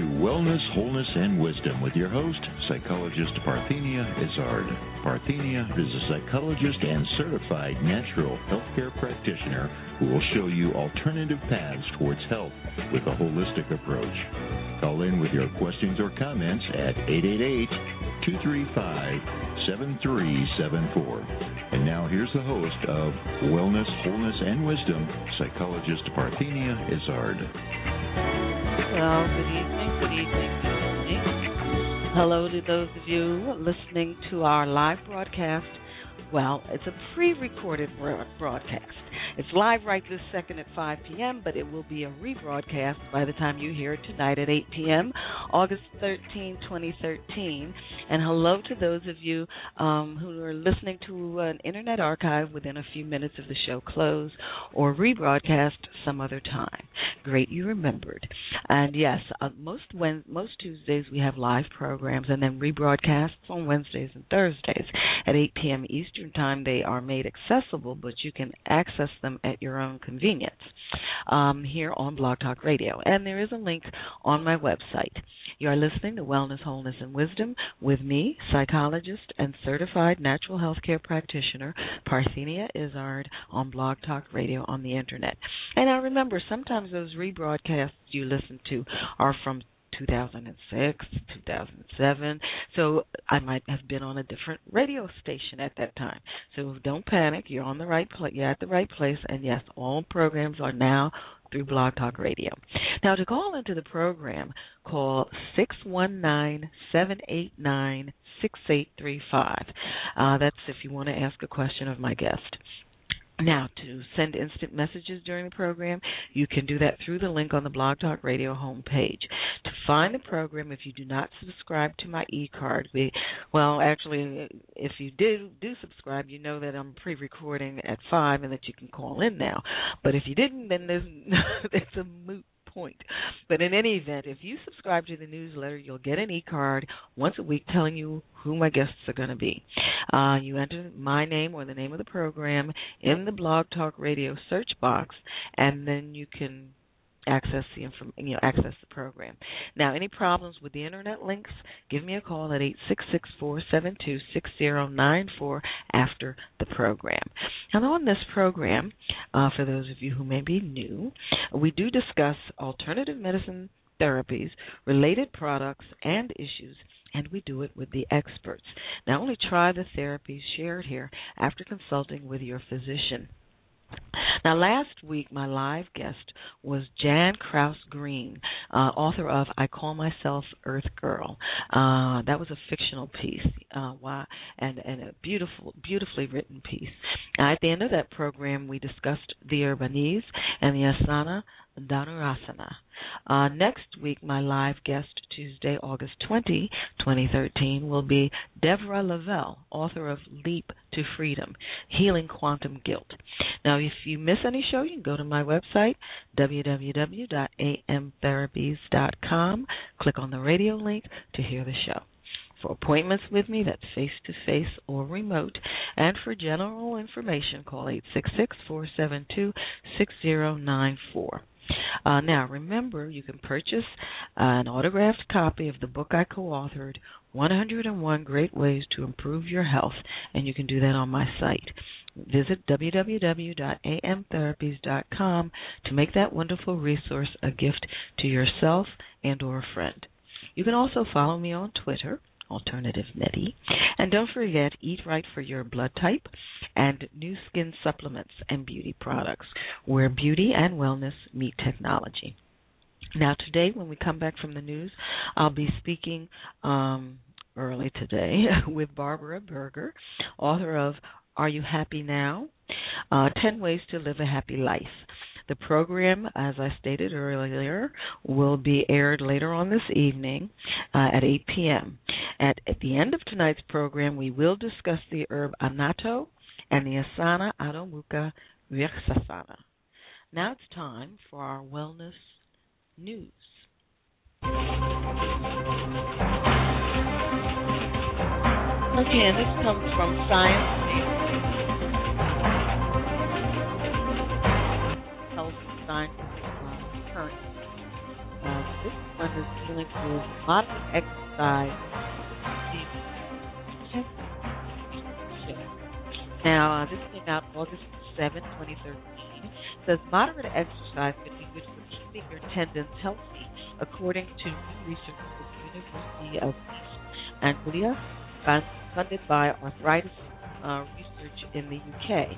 To Wellness, Wholeness, and Wisdom with your host, psychologist Parthenia Izzard. Parthenia is a psychologist and certified natural healthcare practitioner who will show you alternative paths towards health with a holistic approach. Call in with your questions or comments at 888 235 7374. And now here's the host of Wellness, Wholeness, and Wisdom, psychologist Parthenia Izzard. Well, good evening, good evening, good evening. Hello to those of you listening to our live broadcast. Well, it's a pre recorded broadcast. It's live right this second at 5 p.m., but it will be a rebroadcast by the time you hear it tonight at 8 p.m., August 13, 2013. And hello to those of you um, who are listening to an internet archive within a few minutes of the show close or rebroadcast some other time. Great you remembered. And yes, uh, most when, most Tuesdays we have live programs and then rebroadcasts on Wednesdays and Thursdays at 8 p.m. Eastern Time. They are made accessible, but you can access them at your own convenience um, here on Blog Talk Radio. And there is a link on my website. You are listening to Wellness, Wholeness, and Wisdom with me, psychologist and certified natural health care practitioner Parthenia Izzard on Blog Talk Radio on the Internet. And I remember sometimes those rebroadcasts you listen to are from 2006, 2007. So I might have been on a different radio station at that time. So don't panic. You're on the right place. You're at the right place. And yes, all programs are now through Blog Talk Radio. Now, to call into the program, call 619 789 6835. Uh, that's if you want to ask a question of my guest. Now, to send instant messages during the program, you can do that through the link on the Blog Talk Radio homepage. To find the program, if you do not subscribe to my e-card, we, well, actually, if you do do subscribe, you know that I'm pre-recording at five and that you can call in now. But if you didn't, then there's it's a moot point. But in any event, if you subscribe to the newsletter, you'll get an e card once a week telling you who my guests are going to be. Uh, you enter my name or the name of the program in the Blog Talk Radio search box, and then you can access the inform- you know access the program. Now, any problems with the internet links, give me a call at eight six six four seven two six zero nine four after the program. And on this program, uh, for those of you who may be new, we do discuss alternative medicine therapies, related products, and issues and we do it with the experts. Now, only try the therapies shared here after consulting with your physician. Now, last week, my live guest was Jan Kraus Green, uh, author of I Call Myself Earth Girl. Uh, that was a fictional piece, uh, why, and, and a beautiful, beautifully written piece. at the end of that program, we discussed the herb anise and the Asana Dhanurasana. Uh, next week, my live guest, Tuesday, August 20, 2013, will be Devra Lavelle, author of Leap to Freedom Healing Quantum Guilt. Now, if you miss any show, you can go to my website, www.amtherapies.com, click on the radio link to hear the show. For appointments with me, that's face to face or remote. And for general information, call 866 472 6094. Uh, now, remember, you can purchase uh, an autographed copy of the book I co authored, 101 Great Ways to Improve Your Health, and you can do that on my site. Visit www.amtherapies.com to make that wonderful resource a gift to yourself and or a friend. You can also follow me on Twitter Alternative Medi. And don't forget, eat right for your blood type and Nu Skin supplements and beauty products, where beauty and wellness meet technology. Now, today, when we come back from the news, I'll be speaking um, early today with Barbara Berger, author of Are You Happy Now? Uh, 10 Ways to Live a Happy Life. The program, as I stated earlier, will be aired later on this evening uh, at 8 p.m. At, at the end of tonight's program, we will discuss the herb annatto and the asana Adho Mukha Vrksasana. Now it's time for our wellness news. Okay, this comes from Science uh. Uh, this one is dealing with moderate exercise. Now, uh, this came out August 7, 2013. It says moderate exercise can be good for keeping your tendons healthy, according to new research from the University of East Anglia, funded by Arthritis uh, Research in the UK.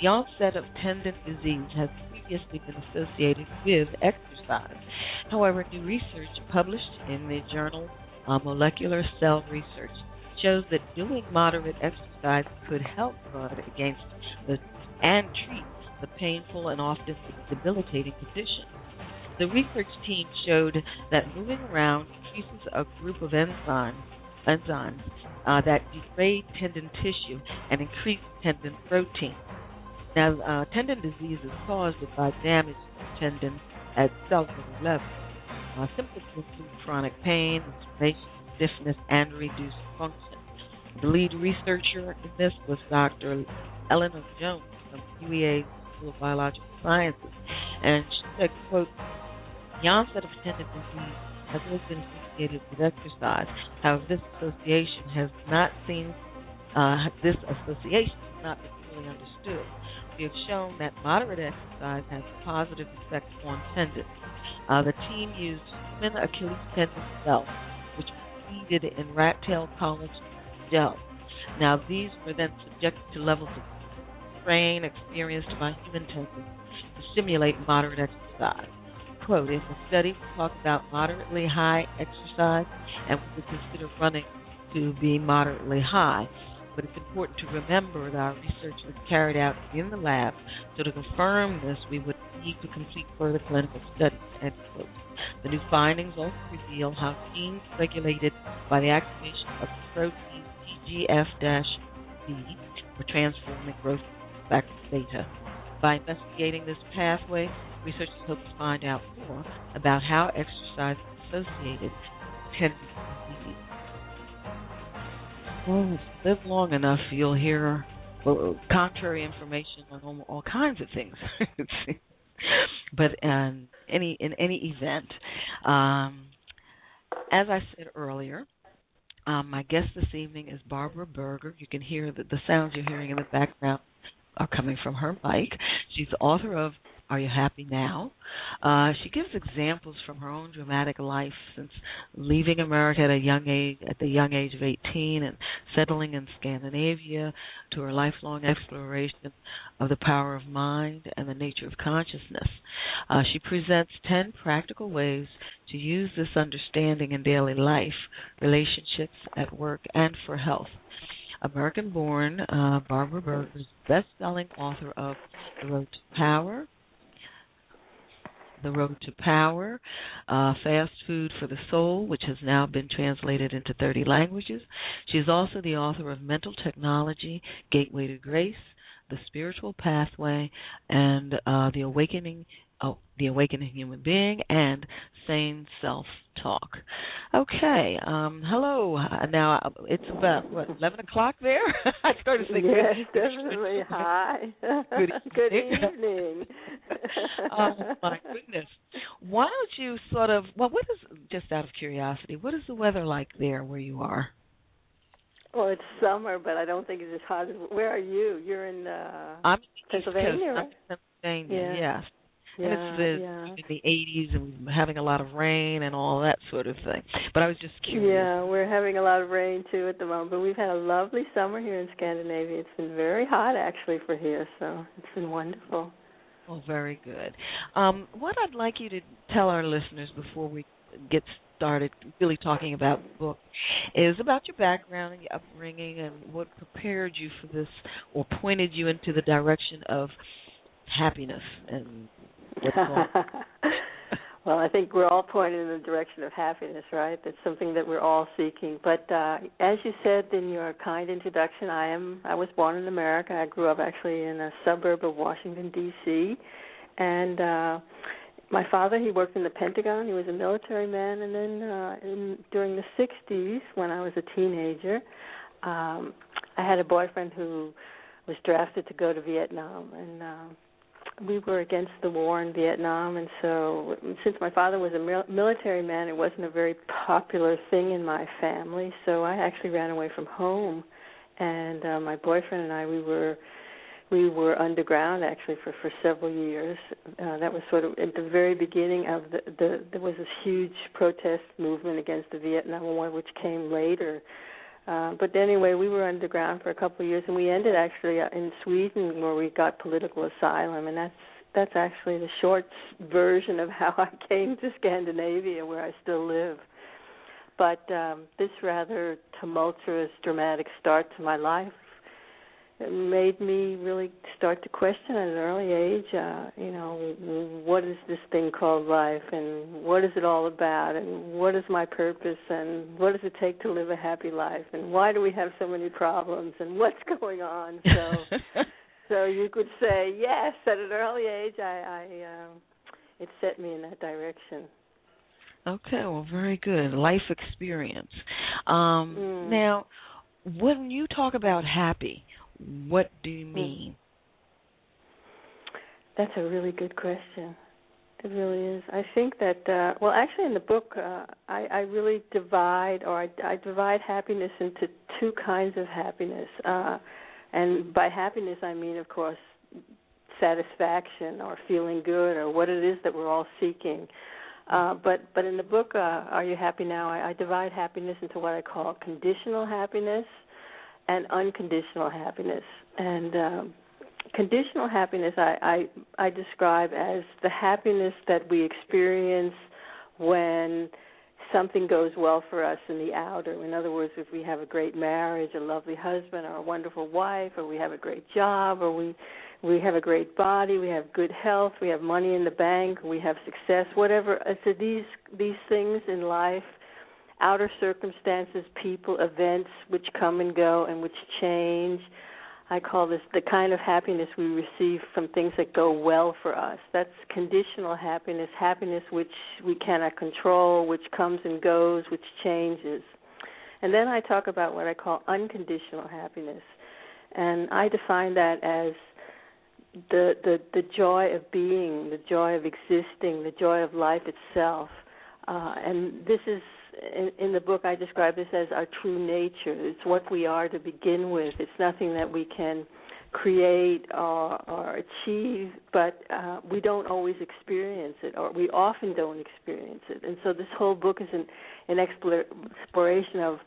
The onset of tendon disease has previously been associated with exercise. However, new research published in the journal uh, Molecular Cell Research shows that doing moderate exercise could help guard against the and treat the painful and often debilitating condition. The research team showed that moving around increases a group of enzymes, enzymes uh, that degrade tendon tissue and increase tendon protein. Now, uh, tendon disease is caused by damage to tendons at cellular level. Uh, symptoms include chronic pain, inflammation, stiffness, and reduced function. The lead researcher in this was Dr. Eleanor Jones from UEA School of Biological Sciences, and she said, quote, the onset of tendon disease has always been associated with exercise. However, this association has not seen uh, this association has not been understood we have shown that moderate exercise has a positive effect on tendons. Uh, the team used human Achilles tendon cells, which were seeded in rat tail collagen gel. Now, these were then subjected to levels of strain experienced by human tendons to simulate moderate exercise. Quote, in the study, we talk about moderately high exercise, and we would consider running to be moderately high but it's important to remember that our research was carried out in the lab, so to confirm this, we would need to complete further clinical studies. End quote. The new findings also reveal how genes regulated by the activation of the protein TGF-B were transforming growth factor beta. By investigating this pathway, researchers hope to find out more about how exercise is associated with 10 oh, live long enough, you'll hear contrary information on all kinds of things. but in any in any event, um, as I said earlier, um, my guest this evening is Barbara Berger. You can hear that the sounds you're hearing in the background are coming from her mic. She's the author of are You Happy Now? Uh, she gives examples from her own dramatic life since leaving America at a young age, at the young age of 18, and settling in Scandinavia, to her lifelong exploration of the power of mind and the nature of consciousness. Uh, she presents 10 practical ways to use this understanding in daily life, relationships, at work, and for health. American born, uh, Barbara Berger is best selling author of The Road to Power, the Road to Power, uh, Fast Food for the Soul, which has now been translated into 30 languages. She's also the author of Mental Technology, Gateway to Grace, The Spiritual Pathway, and uh, The Awakening oh, The Awakening Human Being, and Sane Self Talk. Okay, um, hello. Uh, now uh, it's about what eleven o'clock there. I started to say yes, good. definitely. Hi. Good, good evening. oh my goodness. Why don't you sort of? Well, what is just out of curiosity? What is the weather like there where you are? Well, it's summer, but I don't think it's as hot as. Where are you? You're in uh, I'm Pennsylvania, right? I'm Pennsylvania. Yeah. Yes. Yeah, and it's the yeah. in the 80s and we're having a lot of rain and all that sort of thing. But I was just curious. Yeah, we're having a lot of rain too at the moment, but we've had a lovely summer here in Scandinavia. It's been very hot actually for here, so it's been wonderful. Well, very good. Um, what I'd like you to tell our listeners before we get started really talking about the book is about your background and your upbringing and what prepared you for this or pointed you into the direction of happiness and well, I think we're all pointed in the direction of happiness, right? That's something that we're all seeking. But uh, as you said in your kind introduction, I am I was born in America. I grew up actually in a suburb of Washington D.C. and uh my father he worked in the Pentagon. He was a military man and then uh in during the 60s when I was a teenager, um I had a boyfriend who was drafted to go to Vietnam and uh we were against the war in Vietnam, and so since my father was a military man, it wasn't a very popular thing in my family. So I actually ran away from home, and uh, my boyfriend and I we were we were underground actually for for several years. Uh, that was sort of at the very beginning of the, the there was this huge protest movement against the Vietnam War, which came later. Uh, but anyway, we were underground for a couple of years, and we ended actually uh, in Sweden, where we got political asylum, and that's that's actually the short version of how I came to Scandinavia, where I still live. But um, this rather tumultuous, dramatic start to my life it made me really start to question at an early age, uh, you know, what is this thing called life and what is it all about and what is my purpose and what does it take to live a happy life and why do we have so many problems and what's going on? So so you could say yes at an early age I, I um it set me in that direction. Okay, well, very good. Life experience. Um, Mm. Now, when you talk about happy, what do you mean? That's a really good question. It really is. I think that uh well actually in the book uh I I really divide or I I divide happiness into two kinds of happiness. Uh and by happiness I mean of course satisfaction or feeling good or what it is that we're all seeking. Uh, but but in the book, uh, Are You Happy Now? I, I divide happiness into what I call conditional happiness and unconditional happiness. And um, conditional happiness, I, I I describe as the happiness that we experience when something goes well for us in the outer. In other words, if we have a great marriage, a lovely husband, or a wonderful wife, or we have a great job, or we we have a great body, we have good health, we have money in the bank, we have success, whatever. So these these things in life, outer circumstances, people, events which come and go and which change. I call this the kind of happiness we receive from things that go well for us. That's conditional happiness, happiness which we cannot control, which comes and goes, which changes. And then I talk about what I call unconditional happiness. And I define that as the the the joy of being, the joy of existing, the joy of life itself. Uh, and this is in, in the book I describe this as our true nature. It's what we are to begin with. It's nothing that we can create or, or achieve, but uh, we don't always experience it, or we often don't experience it. And so this whole book is an, an exploration of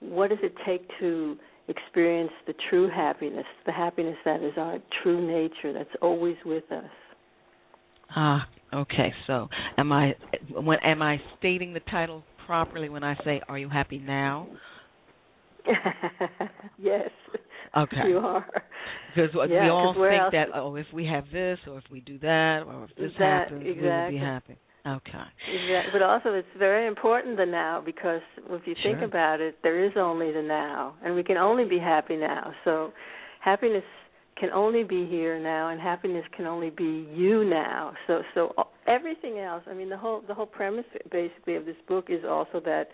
what does it take to experience the true happiness, the happiness that is our true nature, that's always with us. Ah, okay. So, am I am I stating the title properly when I say "Are you happy now"? yes. Okay. You are. Because Yeah, we all think else- that oh, if we have this or if we do that or if this That- happens, we will be happy. Okay. Exactly. But also, it's very important the now because if you think about it, there is only the now, and we can only be happy now. So, happiness can only be here now, and happiness can only be you now. So, so uh, everything else. I mean, the whole the whole premise basically of this book is also that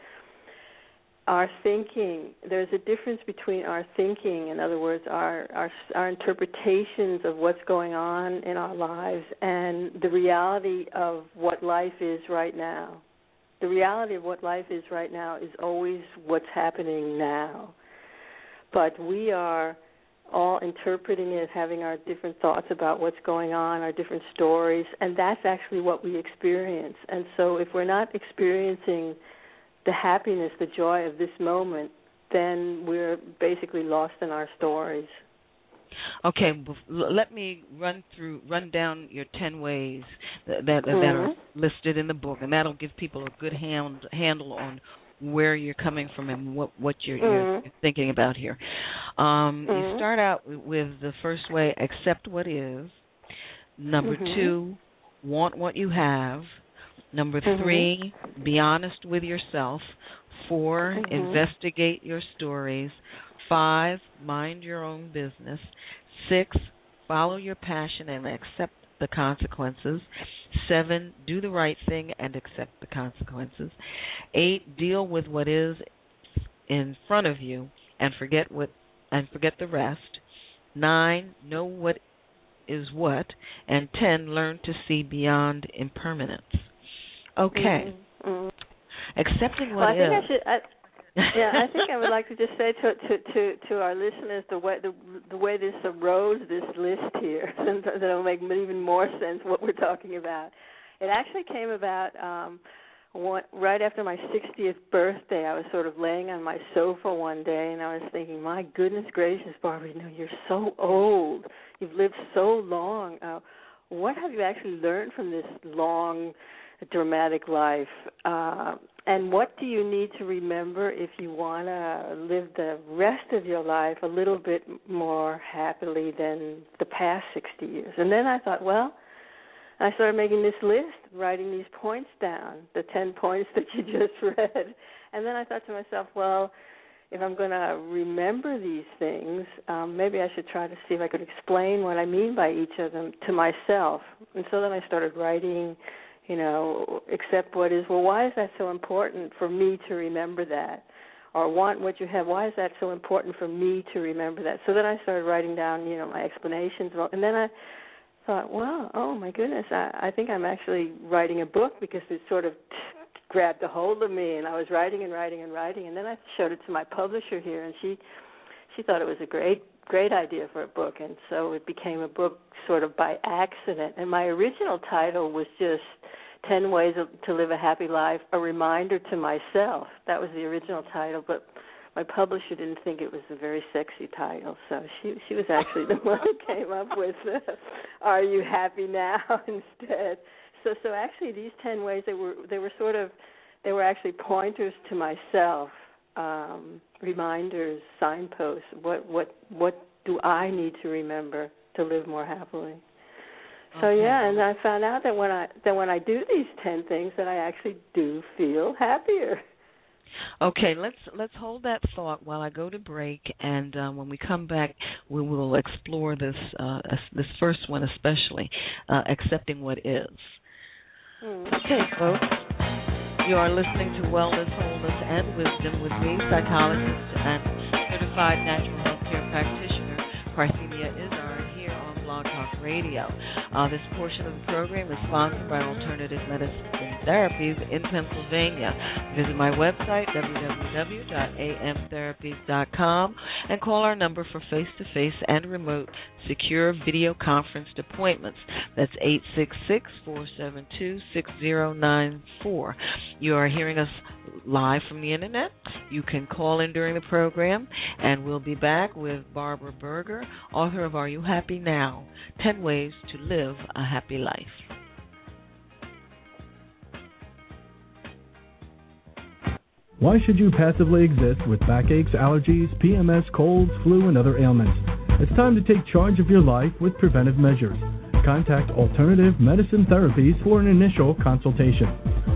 our thinking there's a difference between our thinking in other words our our our interpretations of what's going on in our lives and the reality of what life is right now the reality of what life is right now is always what's happening now but we are all interpreting it, having our different thoughts about what's going on, our different stories, and that's actually what we experience. And so if we're not experiencing the happiness, the joy of this moment, then we're basically lost in our stories. Okay, let me run through, run down your ten ways that that, mm-hmm. that are mm-hmm. listed in the book, and that'll give people a good hand, handle on where you're coming from and what what you're, mm-hmm. you're thinking about here. Um, mm-hmm. You start out with the first way: accept what is. Number mm-hmm. two, want what you have. Number mm-hmm. three, be honest with yourself. 4 mm-hmm. investigate your stories. Five, mind your own business. Six, follow your passion and accept the consequences. Seven, do the right thing and accept the consequences. Eight, deal with what is in front of you and forget what and forget the rest. Nine, know what is what, and ten, learn to see beyond impermanence. Okay. Mm-hmm. mm-hmm. Accepting what well, I think is. I should, I, yeah, I think I would like to just say to to to, to our listeners the way the the way this arose this list here, that'll make even more sense what we're talking about. It actually came about um one, right after my 60th birthday. I was sort of laying on my sofa one day, and I was thinking, "My goodness gracious, Barbara, you know you're so old. You've lived so long. Uh, what have you actually learned from this long?" Dramatic life. Uh, and what do you need to remember if you want to live the rest of your life a little bit more happily than the past 60 years? And then I thought, well, I started making this list, writing these points down, the 10 points that you just read. And then I thought to myself, well, if I'm going to remember these things, um, maybe I should try to see if I could explain what I mean by each of them to myself. And so then I started writing you know, accept what is. Well, why is that so important for me to remember that? Or want what you have. Why is that so important for me to remember that? So then I started writing down, you know, my explanations. And then I thought, wow, oh my goodness, I, I think I'm actually writing a book because it sort of grabbed a hold of me. And I was writing and writing and writing. And then I showed it to my publisher here, and she she thought it was a great great idea for a book. And so it became a book sort of by accident. And my original title was just 10 Ways to Live a Happy Life, a reminder to myself. That was the original title, but my publisher didn't think it was a very sexy title, so she she was actually the one who came up with uh, "Are You Happy Now" instead. So so actually, these ten ways they were they were sort of they were actually pointers to myself, um, reminders, signposts. What what what do I need to remember to live more happily? So okay. yeah, and I found out that when I that when I do these ten things, that I actually do feel happier. Okay, let's let's hold that thought while I go to break, and uh, when we come back, we will explore this uh, this first one especially, uh, accepting what is. Mm. Okay, folks, you are listening to Wellness, Wholeness, and Wisdom with me, psychologist and certified natural healthcare practitioner Parthenia Izzard Radio. Uh, this portion of the program is sponsored by Alternative Medicine Therapies in Pennsylvania. Visit my website, www.amtherapies.com, and call our number for face to face and remote secure video conference appointments. That's 866 472 6094. You are hearing us live from the internet. You can call in during the program, and we'll be back with Barbara Berger, author of Are You Happy Now? 10 Ways to Live a Happy Life. Why should you passively exist with backaches, allergies, PMS, colds, flu, and other ailments? It's time to take charge of your life with preventive measures. Contact Alternative Medicine Therapies for an initial consultation.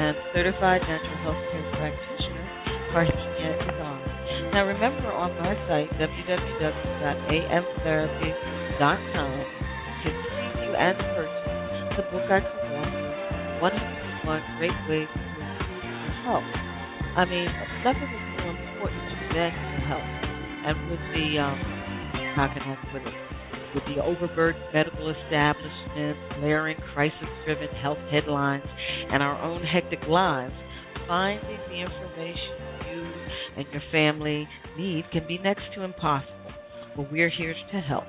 and certified natural health care practitioner, Parthenia Izzard. Now remember on my site, www.amtherapies.com, you can preview and purchase the book I co-authored, 101 Great Ways to Improve Your Health. I mean, nothing is more important than your health. And with the, um, how can I put it, with the overburdened medical establishment, glaring crisis-driven health headlines, and our own hectic lives, finding the information you and your family need can be next to impossible. But we're here to help.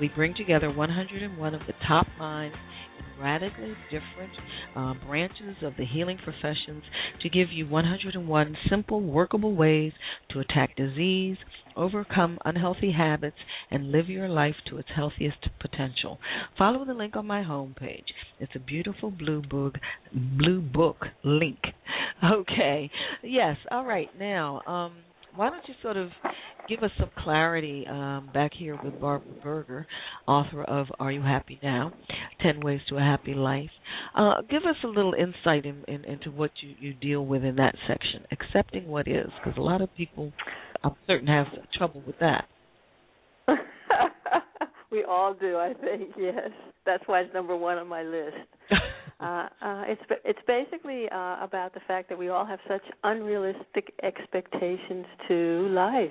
We bring together 101 of the top minds in radically different uh, branches of the healing professions to give you 101 simple, workable ways to attack disease, overcome unhealthy habits, and live your life to its healthiest potential. Follow the link on my homepage. It's a beautiful blue book, blue book link. Okay. Yes. All right. Now, um, why don't you sort of give us some clarity um, back here with Barbara Berger, author of Are You Happy Now? 10 Ways to a Happy Life. Uh, give us a little insight in, in, into what you, you deal with in that section, accepting what is, because a lot of people, I'm certain, have trouble with that. we all do, I think, yes. That's why it's number one on my list. Uh, uh, it's it's basically uh, about the fact that we all have such unrealistic expectations to life,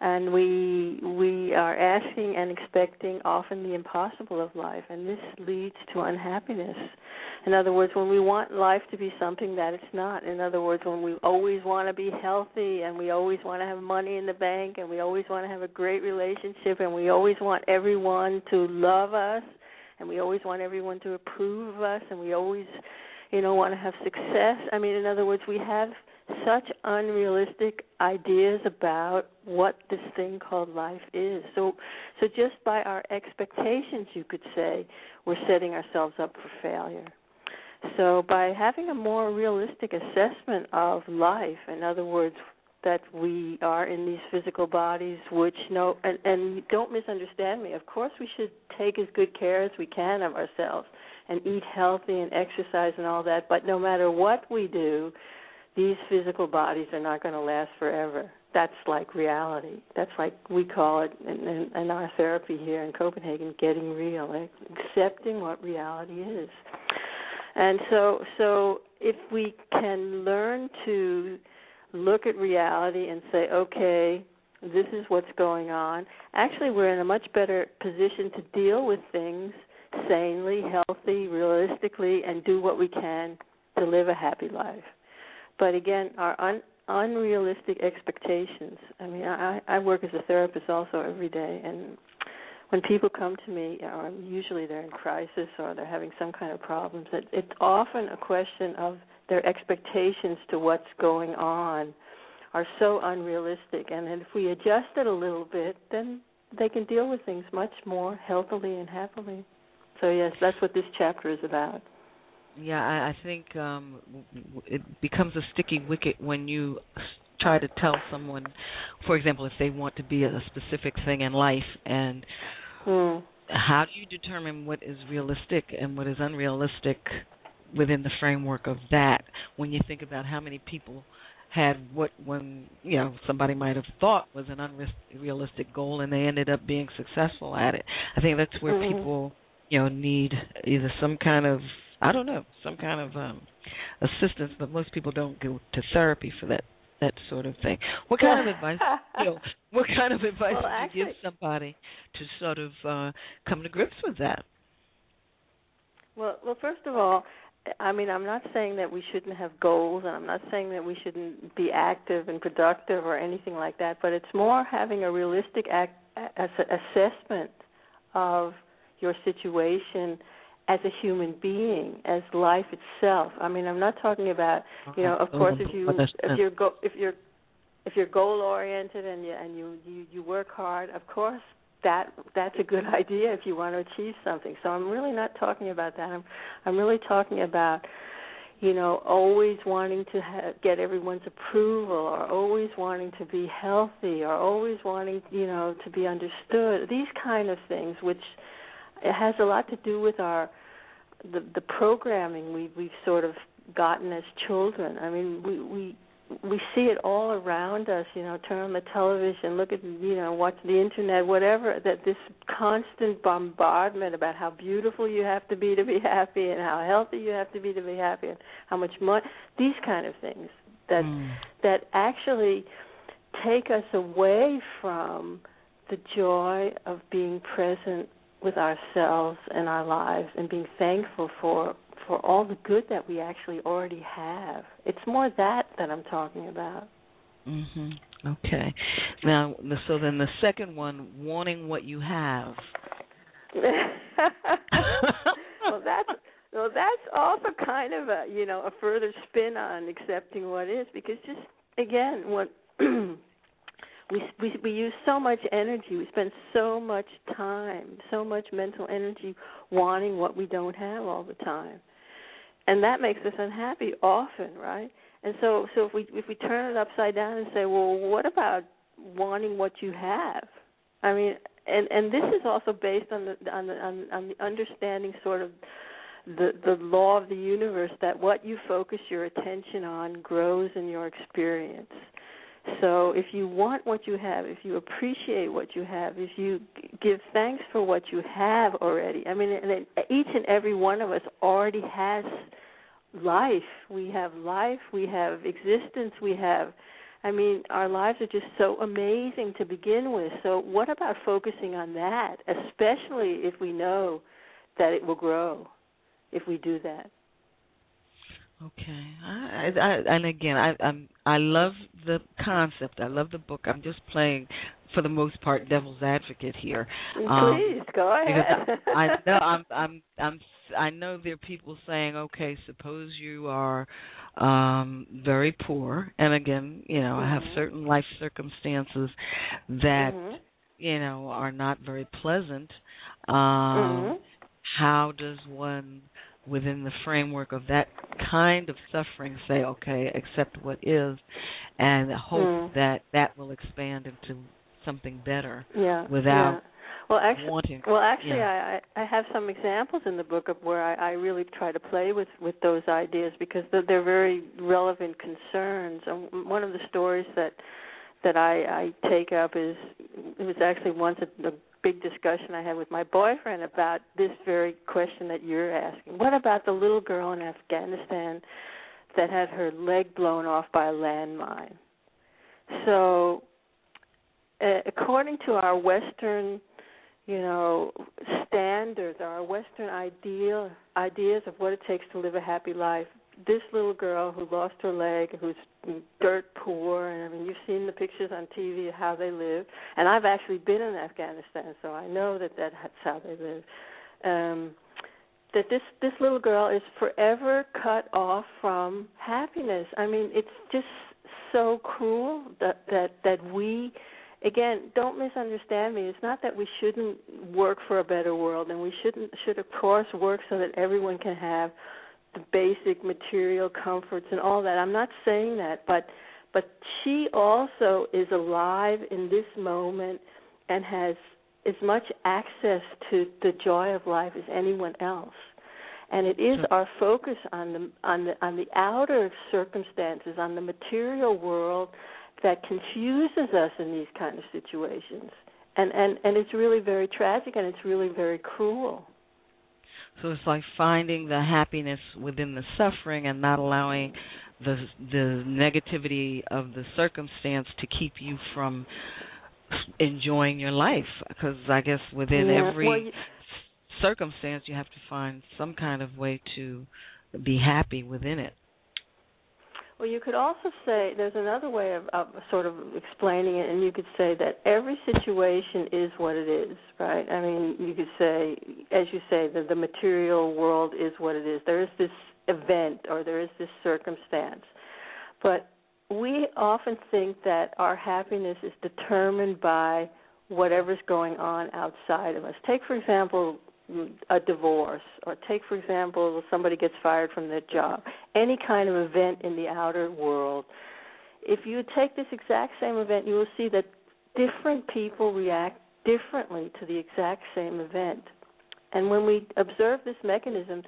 and we we are asking and expecting often the impossible of life, and this leads to unhappiness. In other words, when we want life to be something that it's not. In other words, when we always want to be healthy and we always want to have money in the bank and we always want to have a great relationship and we always want everyone to love us and we always want everyone to approve of us and we always you know want to have success i mean in other words we have such unrealistic ideas about what this thing called life is. So so just by our expectations you could say we're setting ourselves up for failure. So by having a more realistic assessment of life in other words that we are in these physical bodies which no and, and don't misunderstand me of course we should take as good care as we can of ourselves and eat healthy and exercise and all that but no matter what we do these physical bodies are not going to last forever that's like reality that's like we call it in, in, in our therapy here in copenhagen getting real like accepting what reality is and so so if we can learn to look at reality and say, okay, this is what's going on. Actually, we're in a much better position to deal with things sanely, healthy, realistically, and do what we can to live a happy life. But again, our un- unrealistic expectations. I mean, I, I work as a therapist also every day, and when people come to me, or usually they're in crisis or they're having some kind of problems, it, it's often a question of their expectations to what's going on are so unrealistic. And if we adjust it a little bit, then they can deal with things much more healthily and happily. So yes, that's what this chapter is about. Yeah, I, I think um, it becomes a sticky wicket when you try to tell someone, for example, if they want to be a specific thing in life, and hmm. how do you determine what is realistic and what is unrealistic within the framework of that when you think about how many people had what when you know somebody might have thought was an unrealistic goal and they ended up being successful at it i think that's where mm-hmm. people you know need either some kind of i don't know some kind of um assistance but most people don't go to therapy for that that sort of thing what kind of advice you know what kind of advice well, would actually, you give somebody to sort of uh come to grips with that well well first of all I mean, I'm not saying that we shouldn't have goals, and I'm not saying that we shouldn't be active and productive or anything like that. But it's more having a realistic act, assessment of your situation as a human being, as life itself. I mean, I'm not talking about, you know, of course, if you if you're go if you're if you're goal oriented and you and you, you you work hard, of course that that's a good idea if you want to achieve something. So I'm really not talking about that. I'm I'm really talking about you know always wanting to ha- get everyone's approval or always wanting to be healthy or always wanting you know to be understood. These kind of things which it has a lot to do with our the the programming we we've sort of gotten as children. I mean, we we we see it all around us. You know, turn on the television, look at you know, watch the internet, whatever. That this constant bombardment about how beautiful you have to be to be happy, and how healthy you have to be to be happy, and how much money. These kind of things that mm. that actually take us away from the joy of being present with ourselves and our lives and being thankful for for all the good that we actually already have. It's more that that I'm talking about. Mhm. Okay. Now, so then the second one, wanting what you have. well, that's well, that's also kind of a you know a further spin on accepting what is because just again what we we we use so much energy. We spend so much time so much mental energy wanting what we don't have all the time. And that makes us unhappy often right? And so so if we if we turn it upside down and say well what about wanting what you have? I mean and and this is also based on the on the on, on the understanding sort of the the law of the universe that what you focus your attention on grows in your experience so if you want what you have, if you appreciate what you have, if you give thanks for what you have already, I mean, each and every one of us already has life. We have life, we have existence, we have. I mean, our lives are just so amazing to begin with. So, what about focusing on that, especially if we know that it will grow if we do that? Okay, I, I, and again, I, I'm I love the concept. I love the book. I'm just playing, for the most part, devil's advocate here. Um, Please go ahead. I, I know I'm I'm I'm I know there are people saying, okay, suppose you are um very poor, and again, you know, mm-hmm. I have mm-hmm. certain life circumstances that mm-hmm. you know are not very pleasant. Um, mm-hmm. How does one within the framework of that kind of suffering say okay accept what is and hope mm. that that will expand into something better yeah without yeah. Well, actually, wanting, well, actually, yeah. I I have some examples in the book of where I, I really try to play with with those ideas because they're, they're very relevant concerns. And one of the stories that that I, I take up is it was actually once a, a big discussion I had with my boyfriend about this very question that you're asking. What about the little girl in Afghanistan that had her leg blown off by a landmine? So, uh, according to our Western, you know, standards, our Western ideal ideas of what it takes to live a happy life, this little girl who lost her leg, who's dirt poor, and I mean you've seen the pictures on TV of how they live, and I've actually been in Afghanistan, so I know that that's how they live. Um, that this this little girl is forever cut off from happiness. I mean, it's just so cruel that that that we again don't misunderstand me it's not that we shouldn't work for a better world and we shouldn't should of course work so that everyone can have the basic material comforts and all that. I'm not saying that, but but she also is alive in this moment and has as much access to the joy of life as anyone else. And it is our focus on the on the on the outer circumstances, on the material world that confuses us in these kind of situations. And and and it's really very tragic and it's really very cruel. So it's like finding the happiness within the suffering and not allowing the the negativity of the circumstance to keep you from enjoying your life because I guess within yeah. every well, you, circumstance you have to find some kind of way to be happy within it. Well, you could also say there's another way of, of sort of explaining it, and you could say that every situation is what it is, right? I mean, you could say, as you say, that the material world is what it is. There is this event or there is this circumstance, but we often think that our happiness is determined by whatever's going on outside of us. Take, for example, a divorce, or take, for example, somebody gets fired from their job, any kind of event in the outer world. If you take this exact same event, you will see that different people react differently to the exact same event. And when we observe this mechanism,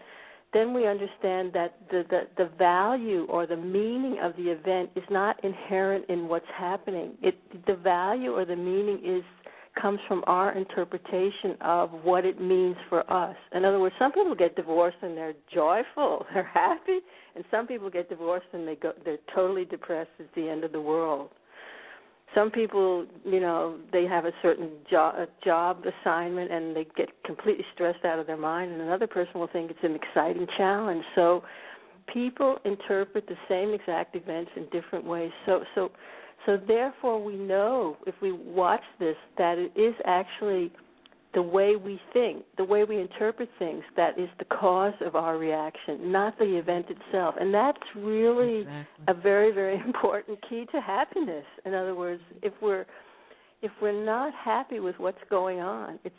then we understand that the, the, the value or the meaning of the event is not inherent in what's happening. It, the value or the meaning is comes from our interpretation of what it means for us. In other words, some people get divorced and they're joyful, they're happy, and some people get divorced and they go they're totally depressed. It's the end of the world. Some people, you know, they have a certain job a job assignment and they get completely stressed out of their mind, and another person will think it's an exciting challenge. So people interpret the same exact events in different ways. So so so therefore, we know if we watch this that it is actually the way we think, the way we interpret things, that is the cause of our reaction, not the event itself. And that's really Exactly. a very, very important key to happiness. In other words, if we're if we're not happy with what's going on, it's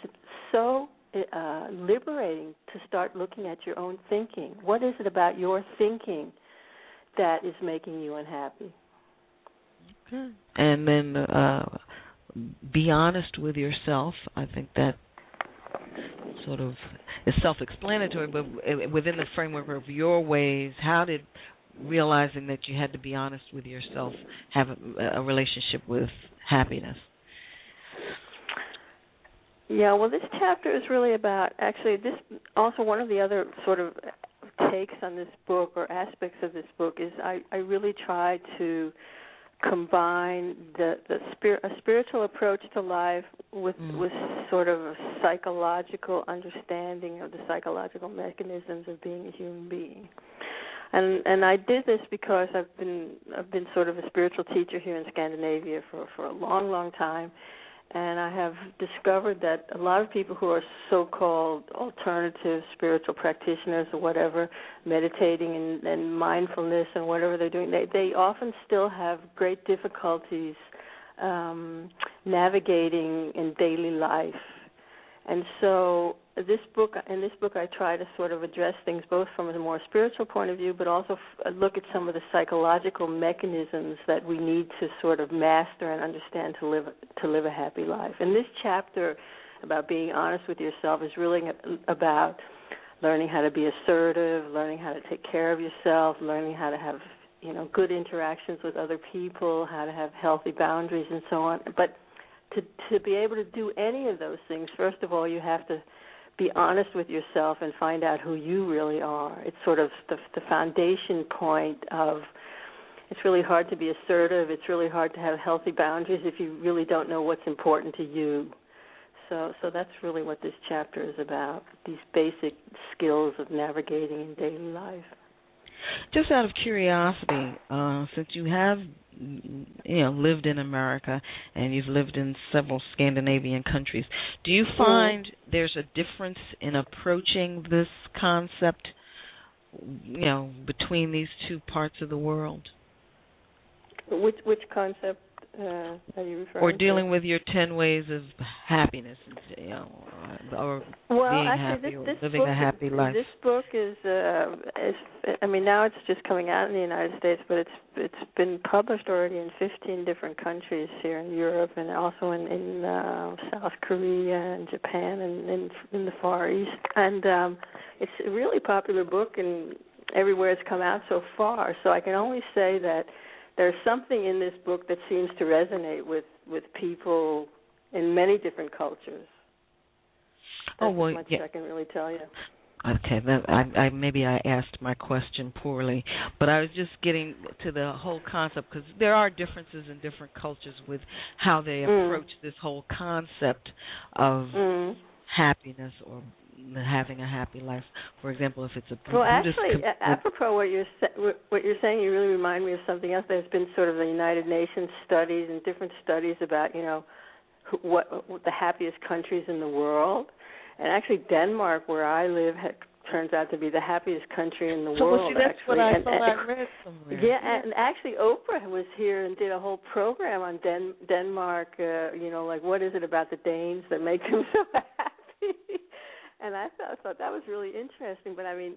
so uh, liberating to start looking at your own thinking. What is it about your thinking that is making you unhappy? And then uh, be honest with yourself. I think that sort of is self-explanatory, but within the framework of your ways, how did realizing that you had to be honest with yourself have a, a relationship with happiness? Yeah, well, this chapter is really about actually this. Also, one of the other sort of takes on this book or aspects of this book is I, I really try to combine the the spirit a spiritual approach to life with Mm. with sort of a psychological understanding of the psychological mechanisms of being a human being. And and I did this because I've been I've been sort of a spiritual teacher here in Scandinavia for for a long long time and I have discovered that a lot of people who are so-called alternative spiritual practitioners or whatever, meditating and, and mindfulness and whatever they're doing, they they often still have great difficulties um, navigating in daily life. And so this book, in this book, I try to sort of address things both from a more spiritual point of view, but also f- uh, look at some of the psychological mechanisms that we need to sort of master and understand to live to live a happy life. And this chapter about being honest with yourself is really about learning how to be assertive, learning how to take care of yourself, learning how to have you know good interactions with other people, how to have healthy boundaries, and so on. But to to be able to do any of those things, first of all, you have to be honest with yourself and find out who you really are. It's sort of the, the foundation point of. It's really hard to be assertive. It's really hard to have healthy boundaries if you really don't know what's important to you. So, so that's really what this chapter is about. These basic skills of navigating in daily life. Just out of curiosity, uh, since you have you know lived in America and you've lived in several Scandinavian countries, do you find there's a difference in approaching this concept, you know, between these two parts of the world? Which which concept uh, are you referring or to? dealing with your ten ways of happiness, you know, or well, being actually, happy this, or living book, a happy life. This book is, uh, is, I mean, now it's just coming out in the United States, but it's it's been published already in 15 different countries here in Europe and also in in uh, South Korea and Japan and in in the Far East. And um, it's a really popular book and everywhere it's come out so far. So I can only say that there's something in this book that seems to resonate with with people in many different cultures. That's Oh, well, much yeah. I can really tell you. Okay, that, I, I maybe I asked my question poorly, but I was just getting to the whole concept because there are differences in different cultures with how they Mm. approach this whole concept of Mm. happiness or having a happy life. For example, if it's a well, Buddhist actually, com- apropos what you're what you're saying, you really remind me of something else. There's been sort of the United Nations studies and different studies about you know what, what the happiest countries in the world, and actually Denmark, where I live, had, turns out to be the happiest country in the so, world. Well, see, that's actually. what I and, thought and, I read somewhere. Yeah, and actually Oprah was here and did a whole program on Den- Denmark. Uh, you know, like what is it about the Danes that makes them so happy? And I thought, thought that was really interesting. But I mean,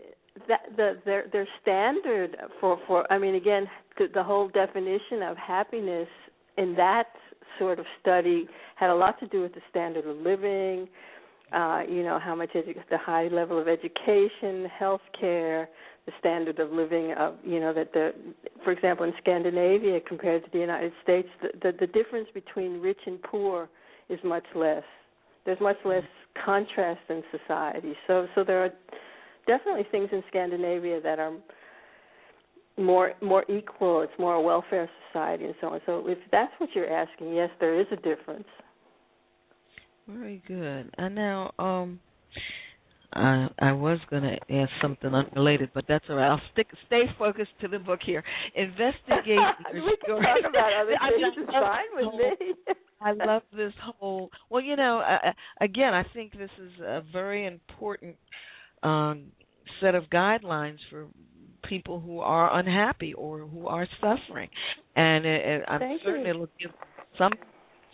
that the their their standard for for I mean, again, the, the whole definition of happiness in that sort of study had a lot to do with the standard of living. Uh, you know how much edu- the high level of education, health care, the standard of living of you know that the for example in Scandinavia compared to the United States the the, the difference between rich and poor is much less there's much less contrast in society so so there are definitely things in Scandinavia that are more more equal it's more a welfare society and so on so if that's what you're asking yes there is a difference very good and now um I I was going to ask something unrelated, but that's all right. I'll stick stay focused to the book here. Investigate we can talk about other things. It's fine with me. I love this whole. Well, you know, uh, again, I think this is a very important um, set of guidelines for people who are unhappy or who are suffering, and it, it, I'm Thank certain you. it'll give some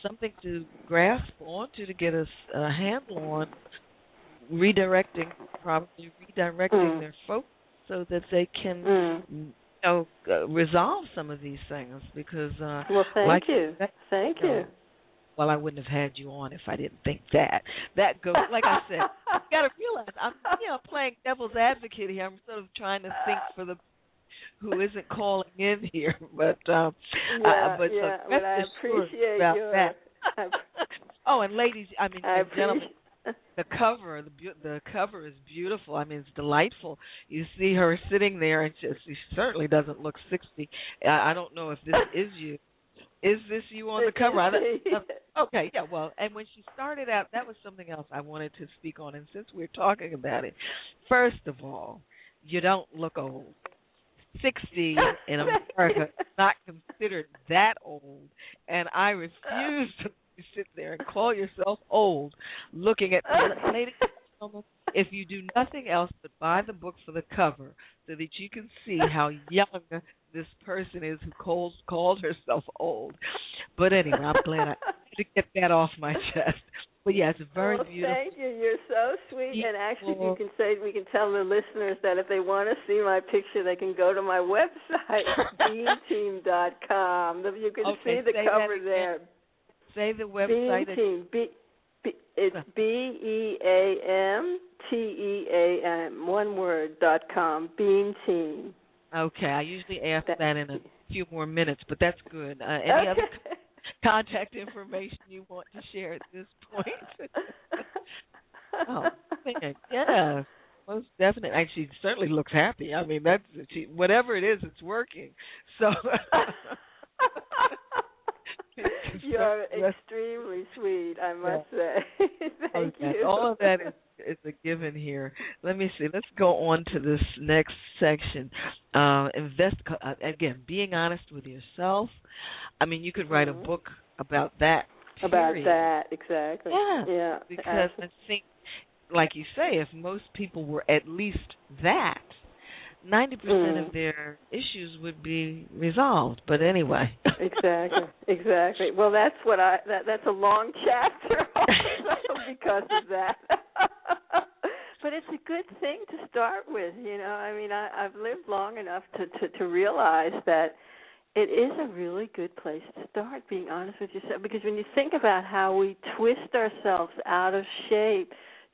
something to grasp onto to get us a handle on redirecting, probably redirecting Mm. their focus so that they can, Mm. you know, uh, resolve some of these things because. Uh, Well, thank like you. Thank you you. know, well, I wouldn't have had you on if I didn't think that. That goes, like I said, you got to realize I'm, you know, playing devil's advocate here. I'm sort of trying to think for the who isn't calling in here, but um, Yeah, uh, but yeah, so but I appreciate about your. that. I, Oh, and ladies, I mean, I gentlemen, the cover the the cover is beautiful i mean it's delightful you see her sitting there and she, she certainly doesn't look sixty I, I don't know if this is you is this you on the cover? I is don't- uh, okay yeah well and when she started out that was something else i wanted to speak on and since we're talking about it first of all you don't look old. Sixty in america is not considered that old and i refuse to sit there and call yourself old looking at ladies gentlemen, if you do nothing else but buy the book for the cover so that you can see how young this person is who calls called herself old. But anyway, I'm glad I to get that off my chest. But yeah, it's very well, beautiful. Thank you. You're so sweet. And actually, you can say we can tell the listeners that if they want to see my picture, they can go to my website, beamteam.com. You can Okay, see the cover there. Say the Beam website. and- Team. B, B, it's uh-huh. B E A M T E A M. One word. dot com. Beam Team. Okay, I usually ask That- that in a few more minutes, but that's good. Uh, any other contact information you want to share at this point? oh, man, yeah, most definitely. And she certainly looks happy. I mean, that's she, whatever it is, it's working. So. You're extremely sweet, I must say. Thank Okay, you. All of that is, is a given here. Let me see. Let's go on to this next section. Uh, invest uh, again. Being honest with yourself. I mean, you could write Mhm. a book about that. About that, exactly. Yeah, Yeah. Because I think, like you say, if most people were at least that, ninety percent Mm. of their issues would be resolved. But anyway. exactly, exactly. Well, that's what I. That that's a long chapter also because of that. But it's a good thing to start with. You know, I mean, I, I've lived long enough to, to to realize that it is a really good place to start being honest with yourself. Because when you think about how we twist ourselves out of shape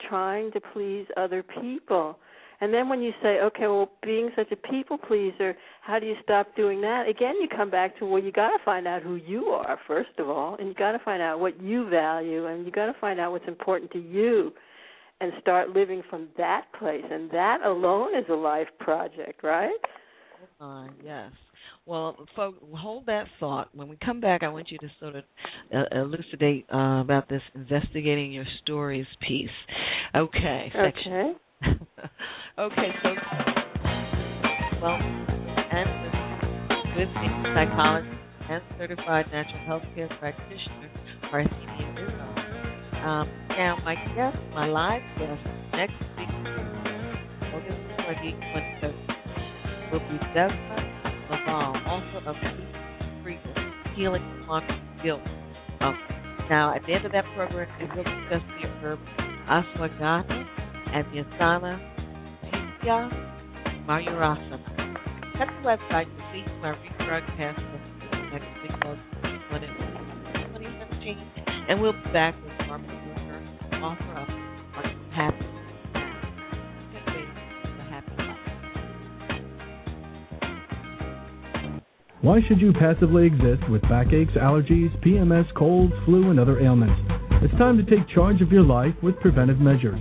trying to please other people. And then when you say, okay, well, being such a people pleaser, how do you stop doing that? Again, you come back to, well, you got to find out who you are, first of all, and you got to find out what you value, and you got to find out what's important to you, and start living from that place. And that alone is a life project, right? Uh, yes. Well, folks, hold that thought. When we come back, I want you to sort of uh, elucidate uh, about this investigating your stories piece. Okay. Section. Okay. okay. So, well, and with psychologist and certified natural health care practitioner, Parthenia. Um, now, my guest, my live guest next week, August 20, 2013, will be Desmond Laval, also of Freedom, Healing Quantum Guilt. Um, now, at the end of that program, we will discuss the herb ashwagandha and the asana Tithya Mayurasana. Check the website to see my rebroadcast next week, it 2017, and we'll be back of Happy Why should you passively exist with backaches, allergies, PMS, colds, flu, and other ailments? It's time to take charge of your life with preventive measures.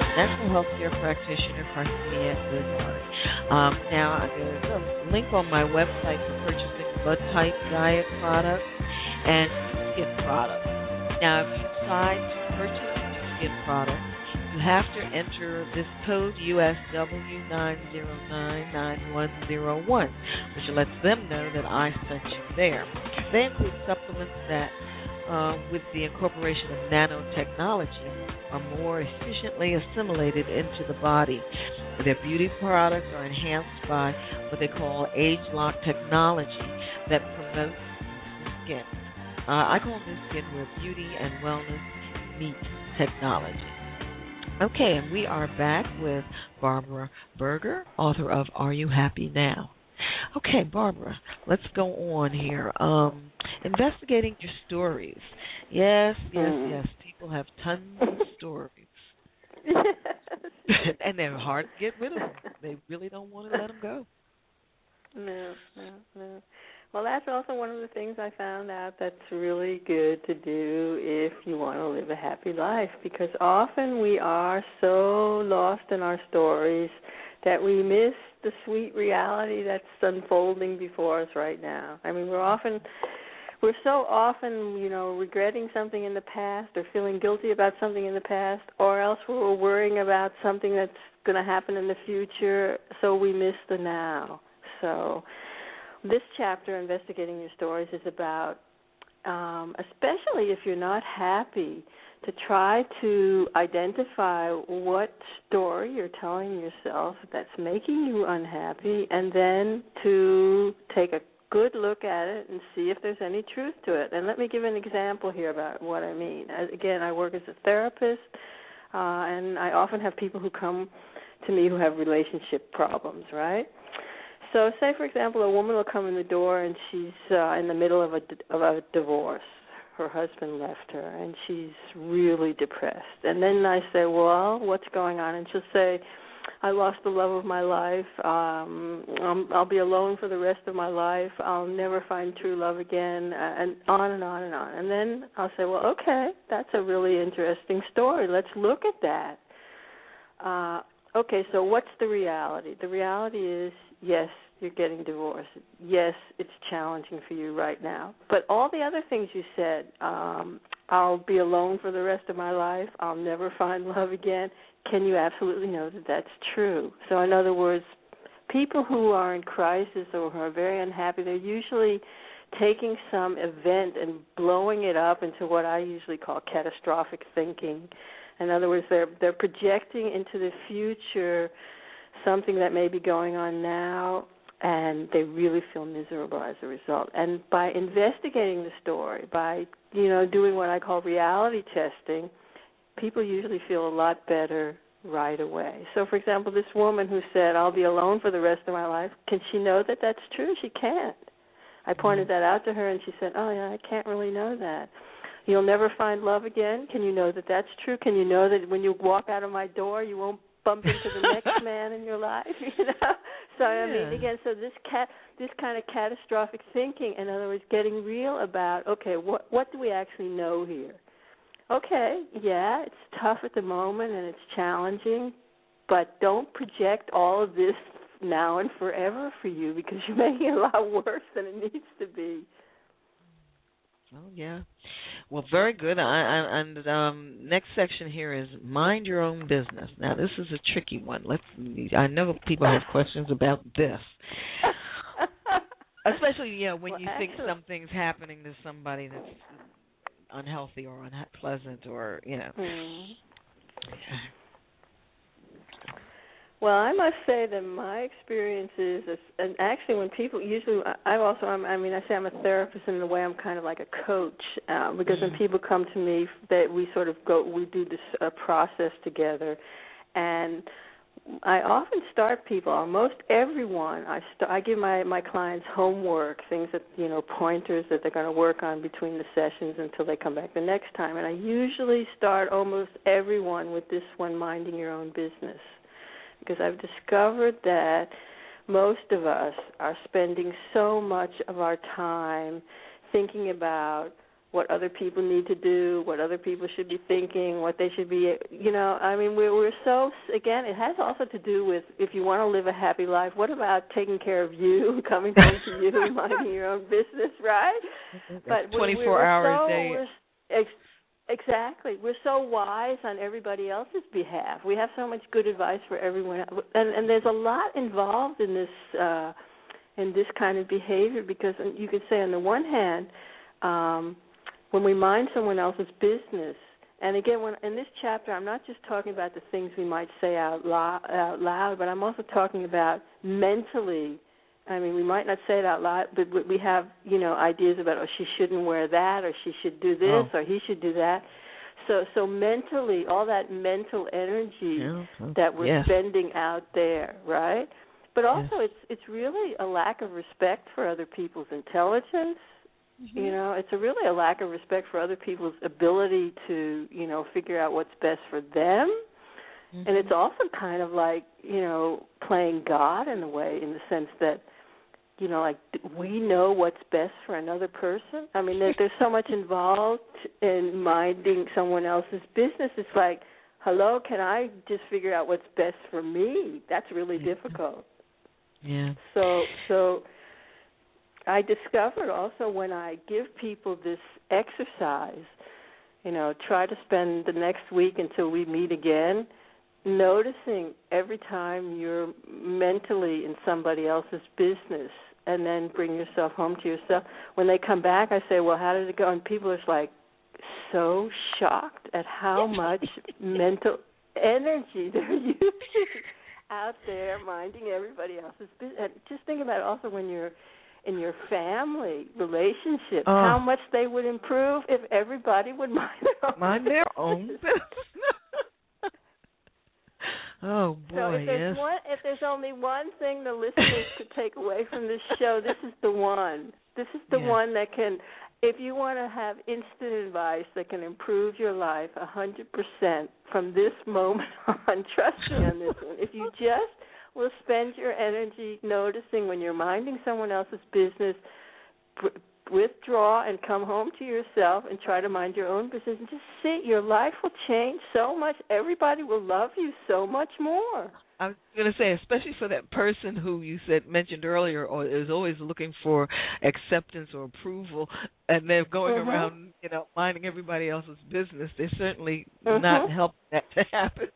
natural health care practitioner, Parthenia Izzard. Um, now, there's a link on my website for purchasing blood type diet products and skin products. Now, if you decide to purchase skin products, you have to enter this code USW9099101, which lets them know that I sent you there. They include supplements that, uh, with the incorporation of nanotechnology, are more efficiently assimilated into the body. Their beauty products are enhanced by what they call age lock technology that promotes skin. Uh, I call this skin where beauty and wellness meet technology. Okay, and we are back with Barbara Berger, author of Are You Happy Now? Okay, Barbara, let's go on here. Um, investigating your stories. Yes, yes, mm. yes people have tons of stories. and they're hard to get rid of them. They really don't want to let them go. No, no, no. Well, that's also one of the things I found out that's really good to do if you want to live a happy life because often we are so lost in our stories that we miss the sweet reality that's unfolding before us right now. I mean, we're often we're so often, you know, regretting something in the past or feeling guilty about something in the past, or else we're worrying about something that's going to happen in the future, so we miss the now. So, this chapter, Investigating Your Stories, is about, um, especially if you're not happy, to try to identify what story you're telling yourself that's making you unhappy, and then to take a good look at it and see if there's any truth to it. And let me give an example here about what I mean. Again, I work as a therapist, uh, and I often have people who come to me who have relationship problems, right? So, say for example, a woman will come in the door and she's uh, in the middle of a of a divorce. Her husband left her, and she's really depressed. And then I say, "Well, what's going on?" And she'll say, I lost the love of my life. Um, I'm, I'll be alone for the rest of my life. I'll never find true love again, uh, and on and on and on. And then I'll say, well, okay, that's a really interesting story. Let's look at that. Uh, okay, so what's the reality? The reality is, yes, you're getting divorced. Yes, it's challenging for you right now. But all the other things you said, um, I'll be alone for the rest of my life. I'll never find love again can you absolutely know that that's true? So, in other words, people who are in crisis or who are very unhappy, they're usually taking some event and blowing it up into what I usually call catastrophic thinking. In other words, they're they're projecting into the future something that may be going on now and they really feel miserable as a result. And by investigating the story, by you know doing what I call reality testing, people usually feel a lot better right away. So, for example, this woman who said, "I'll be alone for the rest of my life," can she know that that's true? She can't. I pointed mm-hmm. that out to her, and she said, "Oh yeah, I can't really know that." You'll never find love again. Can you know that that's true? Can you know that when you walk out of my door, you won't bump into the next man in your life? You know. So yeah. I mean, again, so this cat, this kind of catastrophic thinking, in other words, getting real about, okay, what what do we actually know here? Okay, yeah, it's tough at the moment and it's challenging, but don't project all of this now and forever for you because you're making it a lot worse than it needs to be. Oh yeah, well, very good. I, I, and um, next section here is mind your own business. Now, this is a tricky one. Let's. I know people have questions about this, especially you know when well, you actually, think something's happening to somebody that's unhealthy or unpleasant or you know. Mm. Well, I must say that my experience is, and actually, when people usually, I also, I'm, I mean, I say I'm a therapist in a way. I'm kind of like a coach uh, because mm-hmm. when people come to me, that we sort of go, we do this uh, process together, and I often start people, almost everyone. I st- I give my my clients homework, things that you know, pointers that they're going to work on between the sessions until they come back the next time. And I usually start almost everyone with this one: minding your own business because I've discovered that most of us are spending so much of our time thinking about what other people need to do, what other people should be thinking, what they should be, you know, I mean we're we're so again, it has also to do with if you want to live a happy life, what about taking care of you, coming home to you, minding your own business, right? But 24 we're, we're hours so, a day. We're, Exactly. We're so wise on everybody else's behalf. We have so much good advice for everyone, and and there's a lot involved in this uh, in this kind of behavior because you could say on the one hand, um, when we mind someone else's business, and again, when in this chapter, I'm not just talking about the things we might say out loud, out loud but I'm also talking about mentally I mean, we might not say it out loud, but we have, you know, ideas about, oh, she shouldn't wear that, or she should do this, oh. or he should do that. So, so mentally, all that mental energy yeah. that we're yes. spending out there, right? But also, yes. it's it's really a lack of respect for other people's intelligence. Mm-hmm. You know, it's a really a lack of respect for other people's ability to, you know, figure out what's best for them. Mm-hmm. And it's also kind of like, you know, playing God in a way, in the sense that you know, like we know what's best for another person. I mean, there, there's so much involved in minding someone else's business. It's like, hello, can I just figure out what's best for me? That's really difficult. Yeah. So, so I discovered also when I give people this exercise, you know, try to spend the next week until we meet again noticing every time you're mentally in somebody else's business and then bring yourself home to yourself. When they come back, I say, "Well, how did it go?" And people are like so shocked at how much mental energy they're using out there minding everybody else's business. And just think about it also when you're in your family relationships, oh. how much they would improve if everybody would mind their own mind their own business. Oh boy, so if there's yes. one, if there's only one thing the listeners could take away from this show, this is the one. This is the one that can, if you want to have instant advice that can improve your life a hundred percent from this moment on. Trust me on this one. If you just will spend your energy noticing when you're minding someone else's business, withdraw and come home to yourself and try to mind your own business and just see your life will change so much everybody will love you so much more i was going to say especially for that person who you said mentioned earlier or is always looking for acceptance or approval and they're going mm-hmm. around you know minding everybody else's business They're certainly mm-hmm. not help that to happen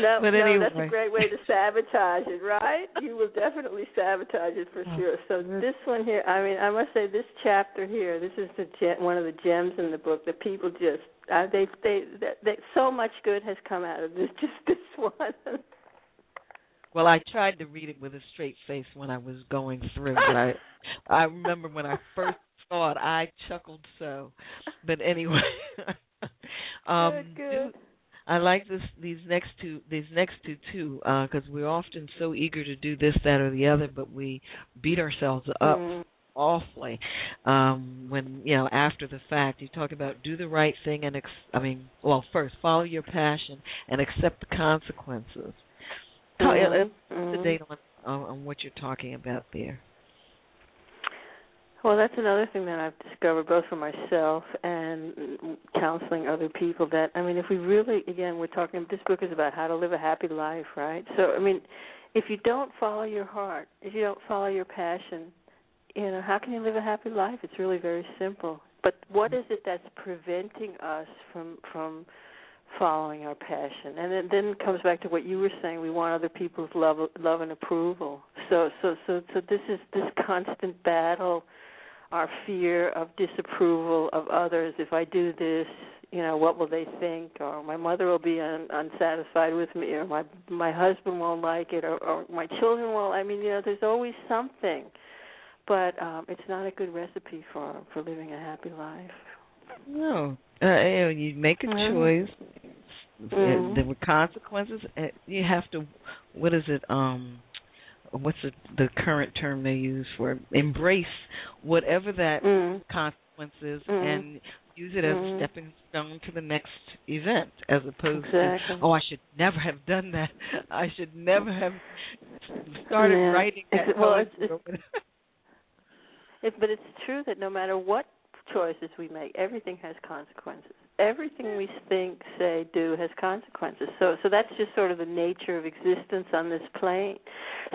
No, but no, anyway. that's a great way to sabotage it, right? You will definitely sabotage it for Oh, sure. So this one here, I mean, I must say, this chapter here, this is the gem, one of the gems in the book that people just uh, they they that, that so much good has come out of this, just this one. Well, I tried to read it with a straight face when I was going through, but I I remember when I first saw it, I chuckled so. But anyway, um, good, good. do- I like this these next two these next two too because we're often so eager to do this that or the other, but we beat ourselves up Mm. awfully um when you know after the fact you talk about do the right thing and ex- i mean well first follow your passion and accept the consequences Tell- Mhm, uh, mhm. date on, on on what you're talking about there Well, that's another thing that I've discovered both for myself and counseling other people. That I mean, if we really, again, we're talking. This book is about how to live a happy life, right? So, I mean, if you don't follow your heart, if you don't follow your passion, you know, how can you live a happy life? It's really very simple. But what is it that's preventing us from from following our passion? And it then comes back to what you were saying. We want other people's love, love and approval. So, so, so, so this is this constant battle our fear of disapproval of others. If I do this, you know, what will they think? Or my mother will be un, unsatisfied with me, or my my husband won't like it, or, or my children won't. I mean, you know, there's always something, but um, it's not a good recipe for for living a happy life. no uh, you, know, you make a Mhm. choice Mhm. there were consequences you have to what is it um what's the the current term they use for embrace whatever that Mm. is Mhm. and use it as a Mhm. stepping stone to the next event as opposed Exactly. to oh I should never have done that I should never have started Yeah. writing that It's- well, poetry it's- It, but it's true that no matter what choices we make, everything has consequences. Everything we think, say, do has consequences. So, so that's just sort of the nature of existence on this plane.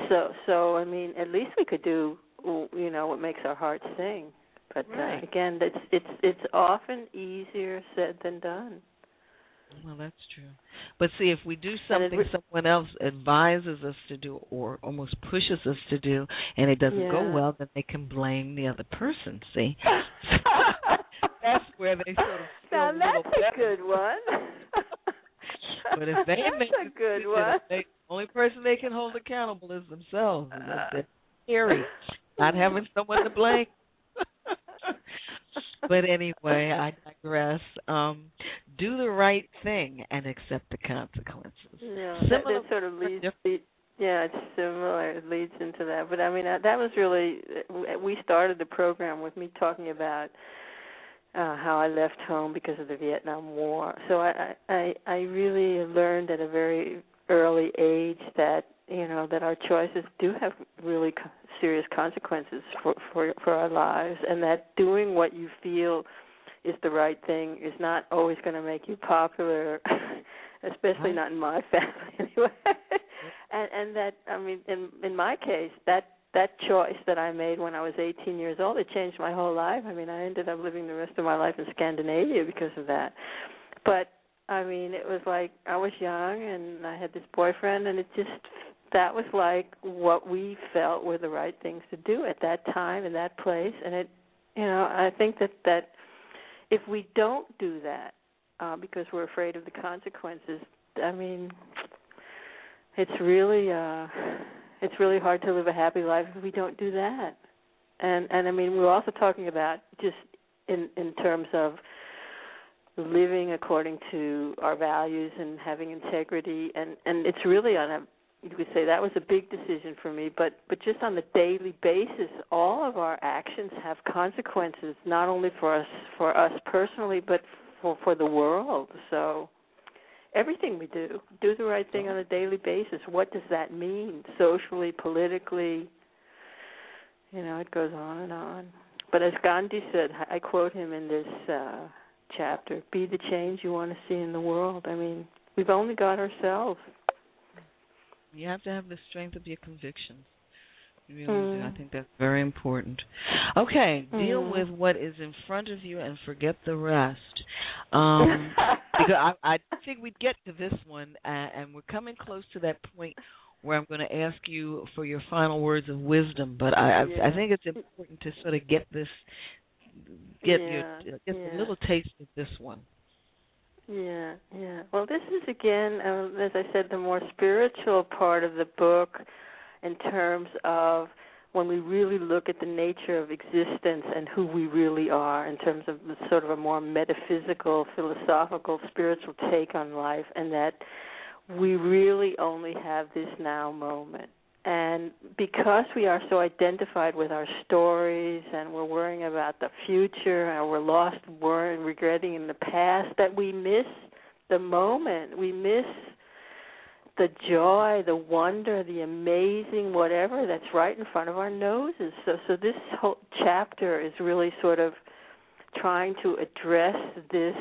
So, so I mean, at least we could do, you know, what makes our hearts sing. But uh, Right. again, that's it's it's often easier said than done. Well, that's true. But see, if we do something re- someone else advises us to do or almost pushes us to do, and it doesn't go well, then they can blame the other person. See, that's where they sort of feel now a that's little a better. good one. But if they that's make a good one. they, the only person they can hold accountable is themselves. And Uh, that's it. scary. Not having someone to blame. but anyway, I digress. Um, do the right thing and accept the consequences. Yeah, that, Similar that sort of but leads. different. lead- yeah, it's similar. It leads into that. But I mean, uh, that was really. We started the program with me talking about uh, how I left home because of the Vietnam War. So I, I, I really learned at a very early age that you know that our choices do have really co- serious consequences for for for our lives, and that doing what you feel is the right thing is not always going to make you popular, especially Right. not in my family anyway. and and that I mean, in in my case, that that choice that I made when I was 18 years old, it changed my whole life. I mean, I ended up living the rest of my life in Scandinavia because of that. But I mean, it was like I was young and I had this boyfriend, and it just that was like what we felt were the right things to do at that time in that place, and it, you know, I think that that if we don't do that uh, because we're afraid of the consequences, I mean, it's really uh, it's really hard to live a happy life if we don't do that. And and I mean, we're also talking about just in in terms of living according to our values and having integrity and and it's really on a you could say that was a big decision for me but but just on the daily basis all of our actions have consequences not only for us for us personally but for for the world so everything we do do the right thing on a daily basis. What does that mean socially politically? You know it goes on and on. But as gandhi said i quote him in this uh chapter be the change you want to see in the world. I mean we've only got ourselves. You have to have the strength of your convictions. Really mm. do. I think that's very important. Okay, mm. deal with what is in front of you and forget the rest. Um, because I, I think we'd get to this one, uh, and we're coming close to that point where I'm going to ask you for your final words of wisdom. But I, yeah. I, think it's important to sort of get this, get yeah. your, get yeah. a little taste of this one. Yeah, yeah. Well, this is again, um, as I said, the more spiritual part of the book in terms of when we really look at the nature of existence and who we really are in terms of sort of a more metaphysical, philosophical, spiritual take on life, and that we really only have this now moment. And because we are so identified with our stories and we're worrying about the future and we're lost worrying, regretting in the past, that we miss the moment. We miss the joy, the wonder, the amazing whatever that's right in front of our noses. So so this whole chapter is really sort of trying to address this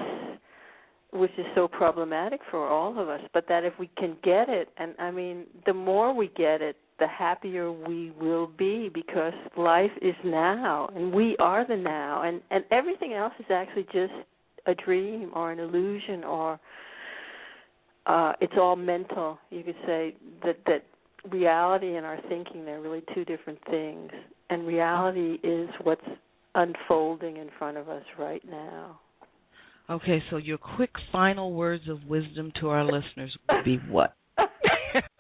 which is so problematic for all of us, but that if we can get it and I mean the more we get it, the happier we will be because life is now and we are the now and and everything else is actually just a dream or an illusion or uh, it's all mental. You could say that that reality and our thinking they're really two different things, and reality is what's unfolding in front of us right now. Okay, so your quick final words of wisdom to our listeners would be what?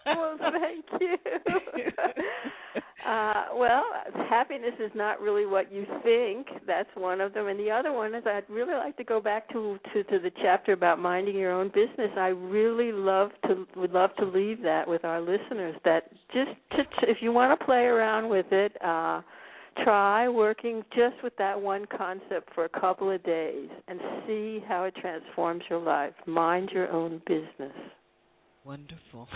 well, thank you. Uh, well, happiness is not really what you think. That's one of them, and the other one is I'd really like to go back to to, to the chapter about minding your own business. I really love to would love to leave that with our listeners. That just to, if you want to play around with it, uh, try working just with that one concept for a couple of days and see how it transforms your life. Mind your own business. Wonderful.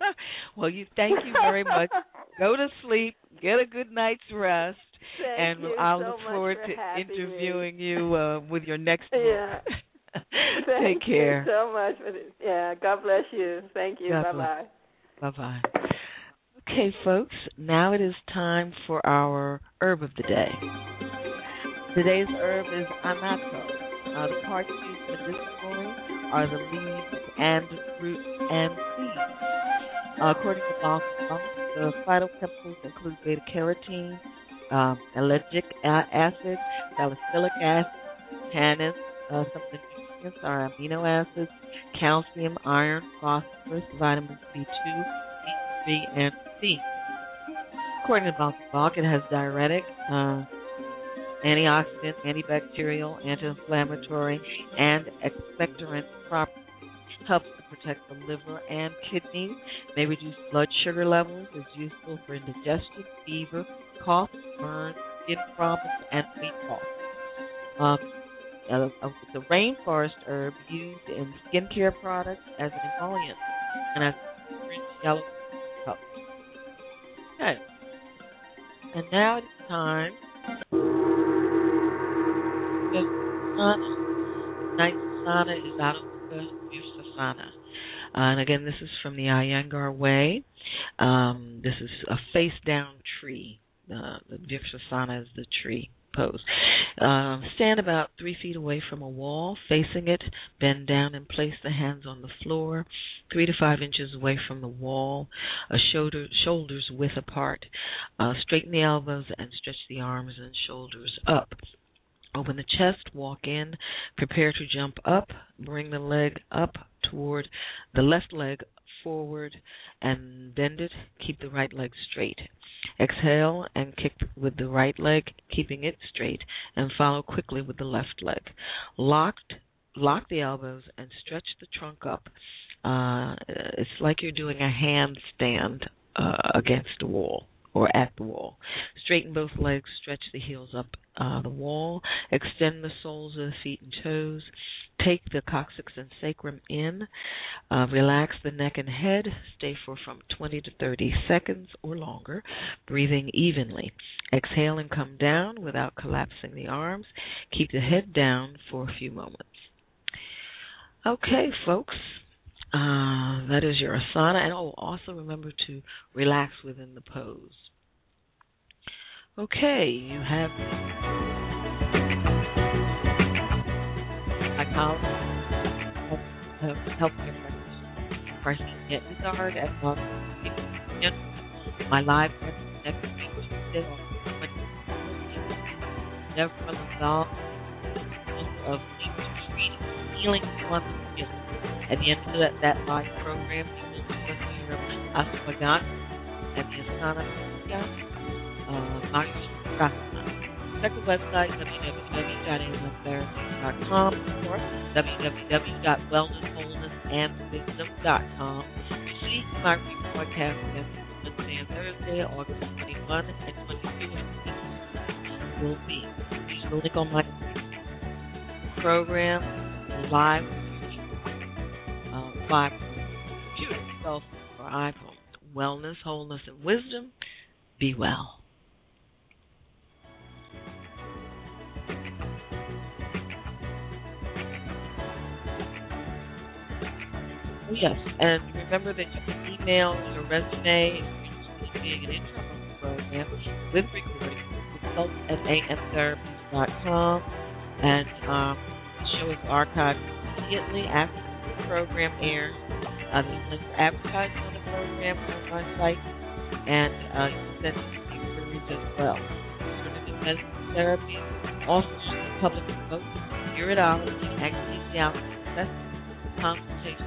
well, you thank you very much. Go to sleep, get a good night's rest, thank and I'll so look forward to interviewing me. you uh, with your next book. Yeah. Take care. You so much. Yeah. God bless you. Thank you. Bye bye. Bye bye. Okay, folks. Now it is time for our herb of the day. Today's herb is annatto. Uh, the parts used medicinally are the leaves and roots and seeds. Uh, according to Balch, the phytochemicals include beta carotene, um, ellagic acid, salicylic acid, tannins. Uh, some of the nutrients are amino acids, calcium, iron, phosphorus, vitamins B2, B3, and C. According to Balch, it has diuretic, uh, antioxidant, antibacterial, anti-inflammatory, and expectorant properties. Helps protect the liver and kidneys. May reduce blood sugar levels. Is useful for indigestion, fever, cough, burns, skin problems, and weight loss. Um, uh, the rainforest herb used in skincare products as an emollient and as a yellow cup. Okay. And now it's time Night Sana is out of the Sana. And again, this is from the Iyengar Way. Um, this is a face down tree. Uh, the Vrikshasana is the tree pose. Uh, stand about three feet away from a wall, facing it. Bend down and place the hands on the floor, three to five inches away from the wall, uh, shoulder, shoulders width apart. Uh, straighten the elbows and stretch the arms and shoulders up. Open the chest, walk in, prepare to jump up, bring the leg up toward the left leg forward and bend it. Keep the right leg straight. Exhale and kick with the right leg, keeping it straight, and follow quickly with the left leg. Locked, lock the elbows and stretch the trunk up. Uh, it's like you're doing a handstand uh, against a wall or at the wall. Straighten both legs, stretch the heels up uh, the wall, extend the soles of the feet and toes, take the coccyx and sacrum in, uh, relax the neck and head, stay for from 20 to 30 seconds or longer, breathing evenly. Exhale and come down without collapsing the arms. Keep the head down for a few moments. Okay, folks, uh, that is your asana. And oh, also remember to relax within the pose. Okay, you have psychologist, healthcare practitioner, Parthenia Izzard at my live next week Tuesday on Of Healing One At the end of that, that live program, you will hear Ashwagandha and the Asana uh, Check the website, www.amtherapy.com, or www.wellnesswholenessandwisdom.com. See my rebroadcast Wednesday and Thursday, August 21 and 22 will be. Use the link on my program, live, uh, live computer, or iPhone. Wellness, wholeness, and wisdom. Be well. Oh, yes, and remember that you can email your resume being an intro program with recording at amtherapies.com and um, show is archived immediately after the program airs. Uh, there's links advertising on the program on my site and uh, you can send inquiries as well. Alternative medicine therapy, also public remote, iridology, anesthesia, consultation,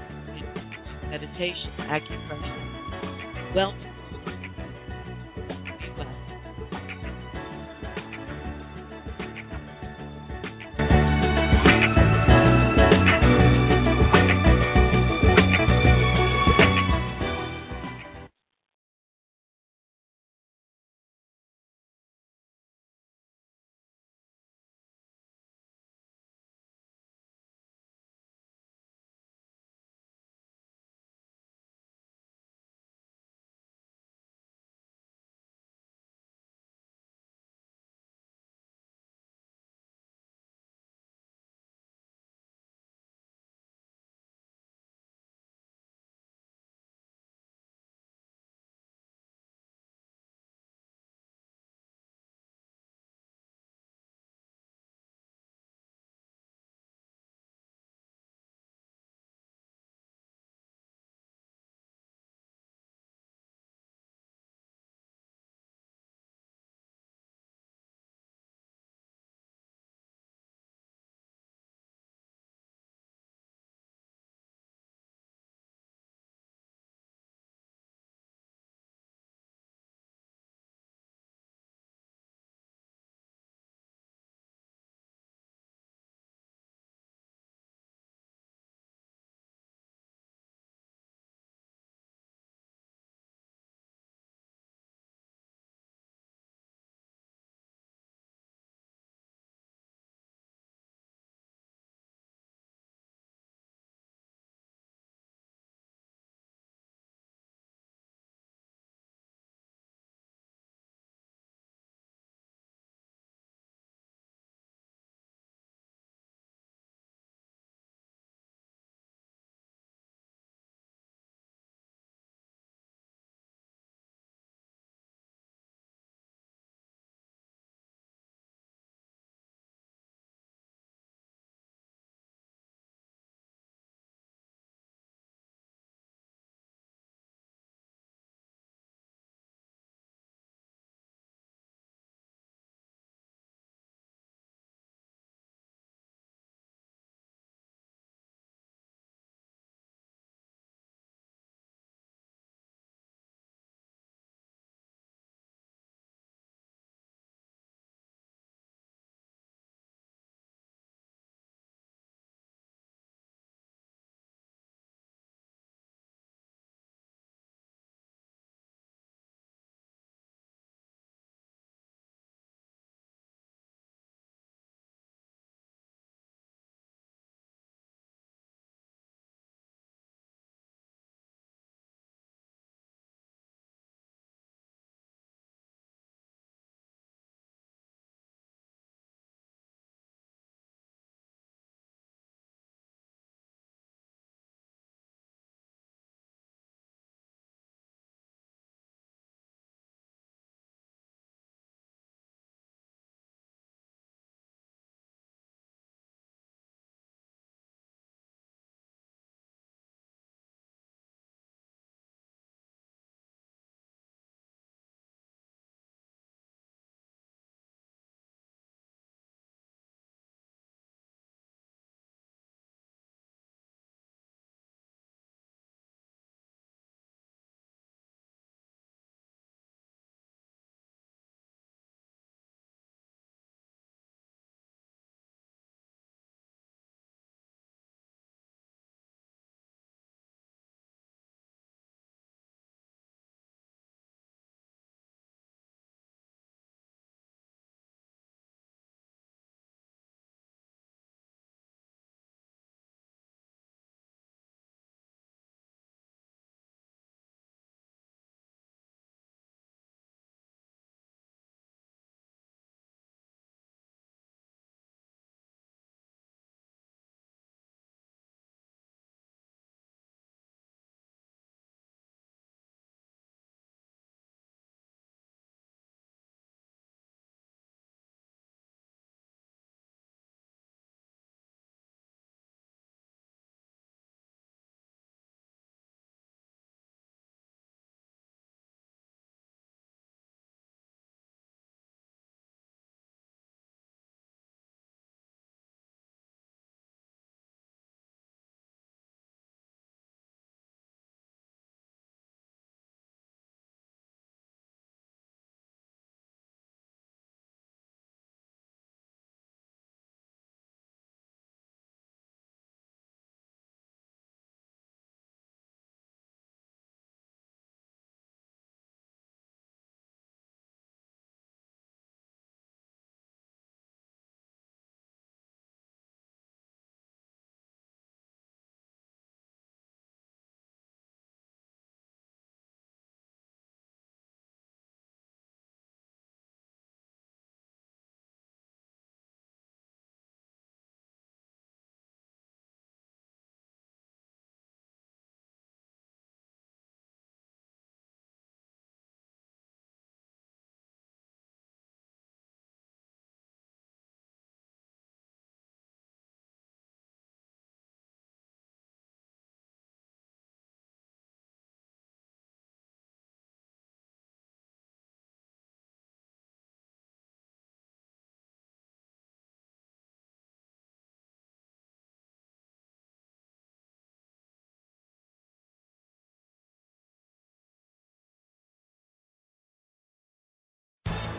meditation, acupressure, wellness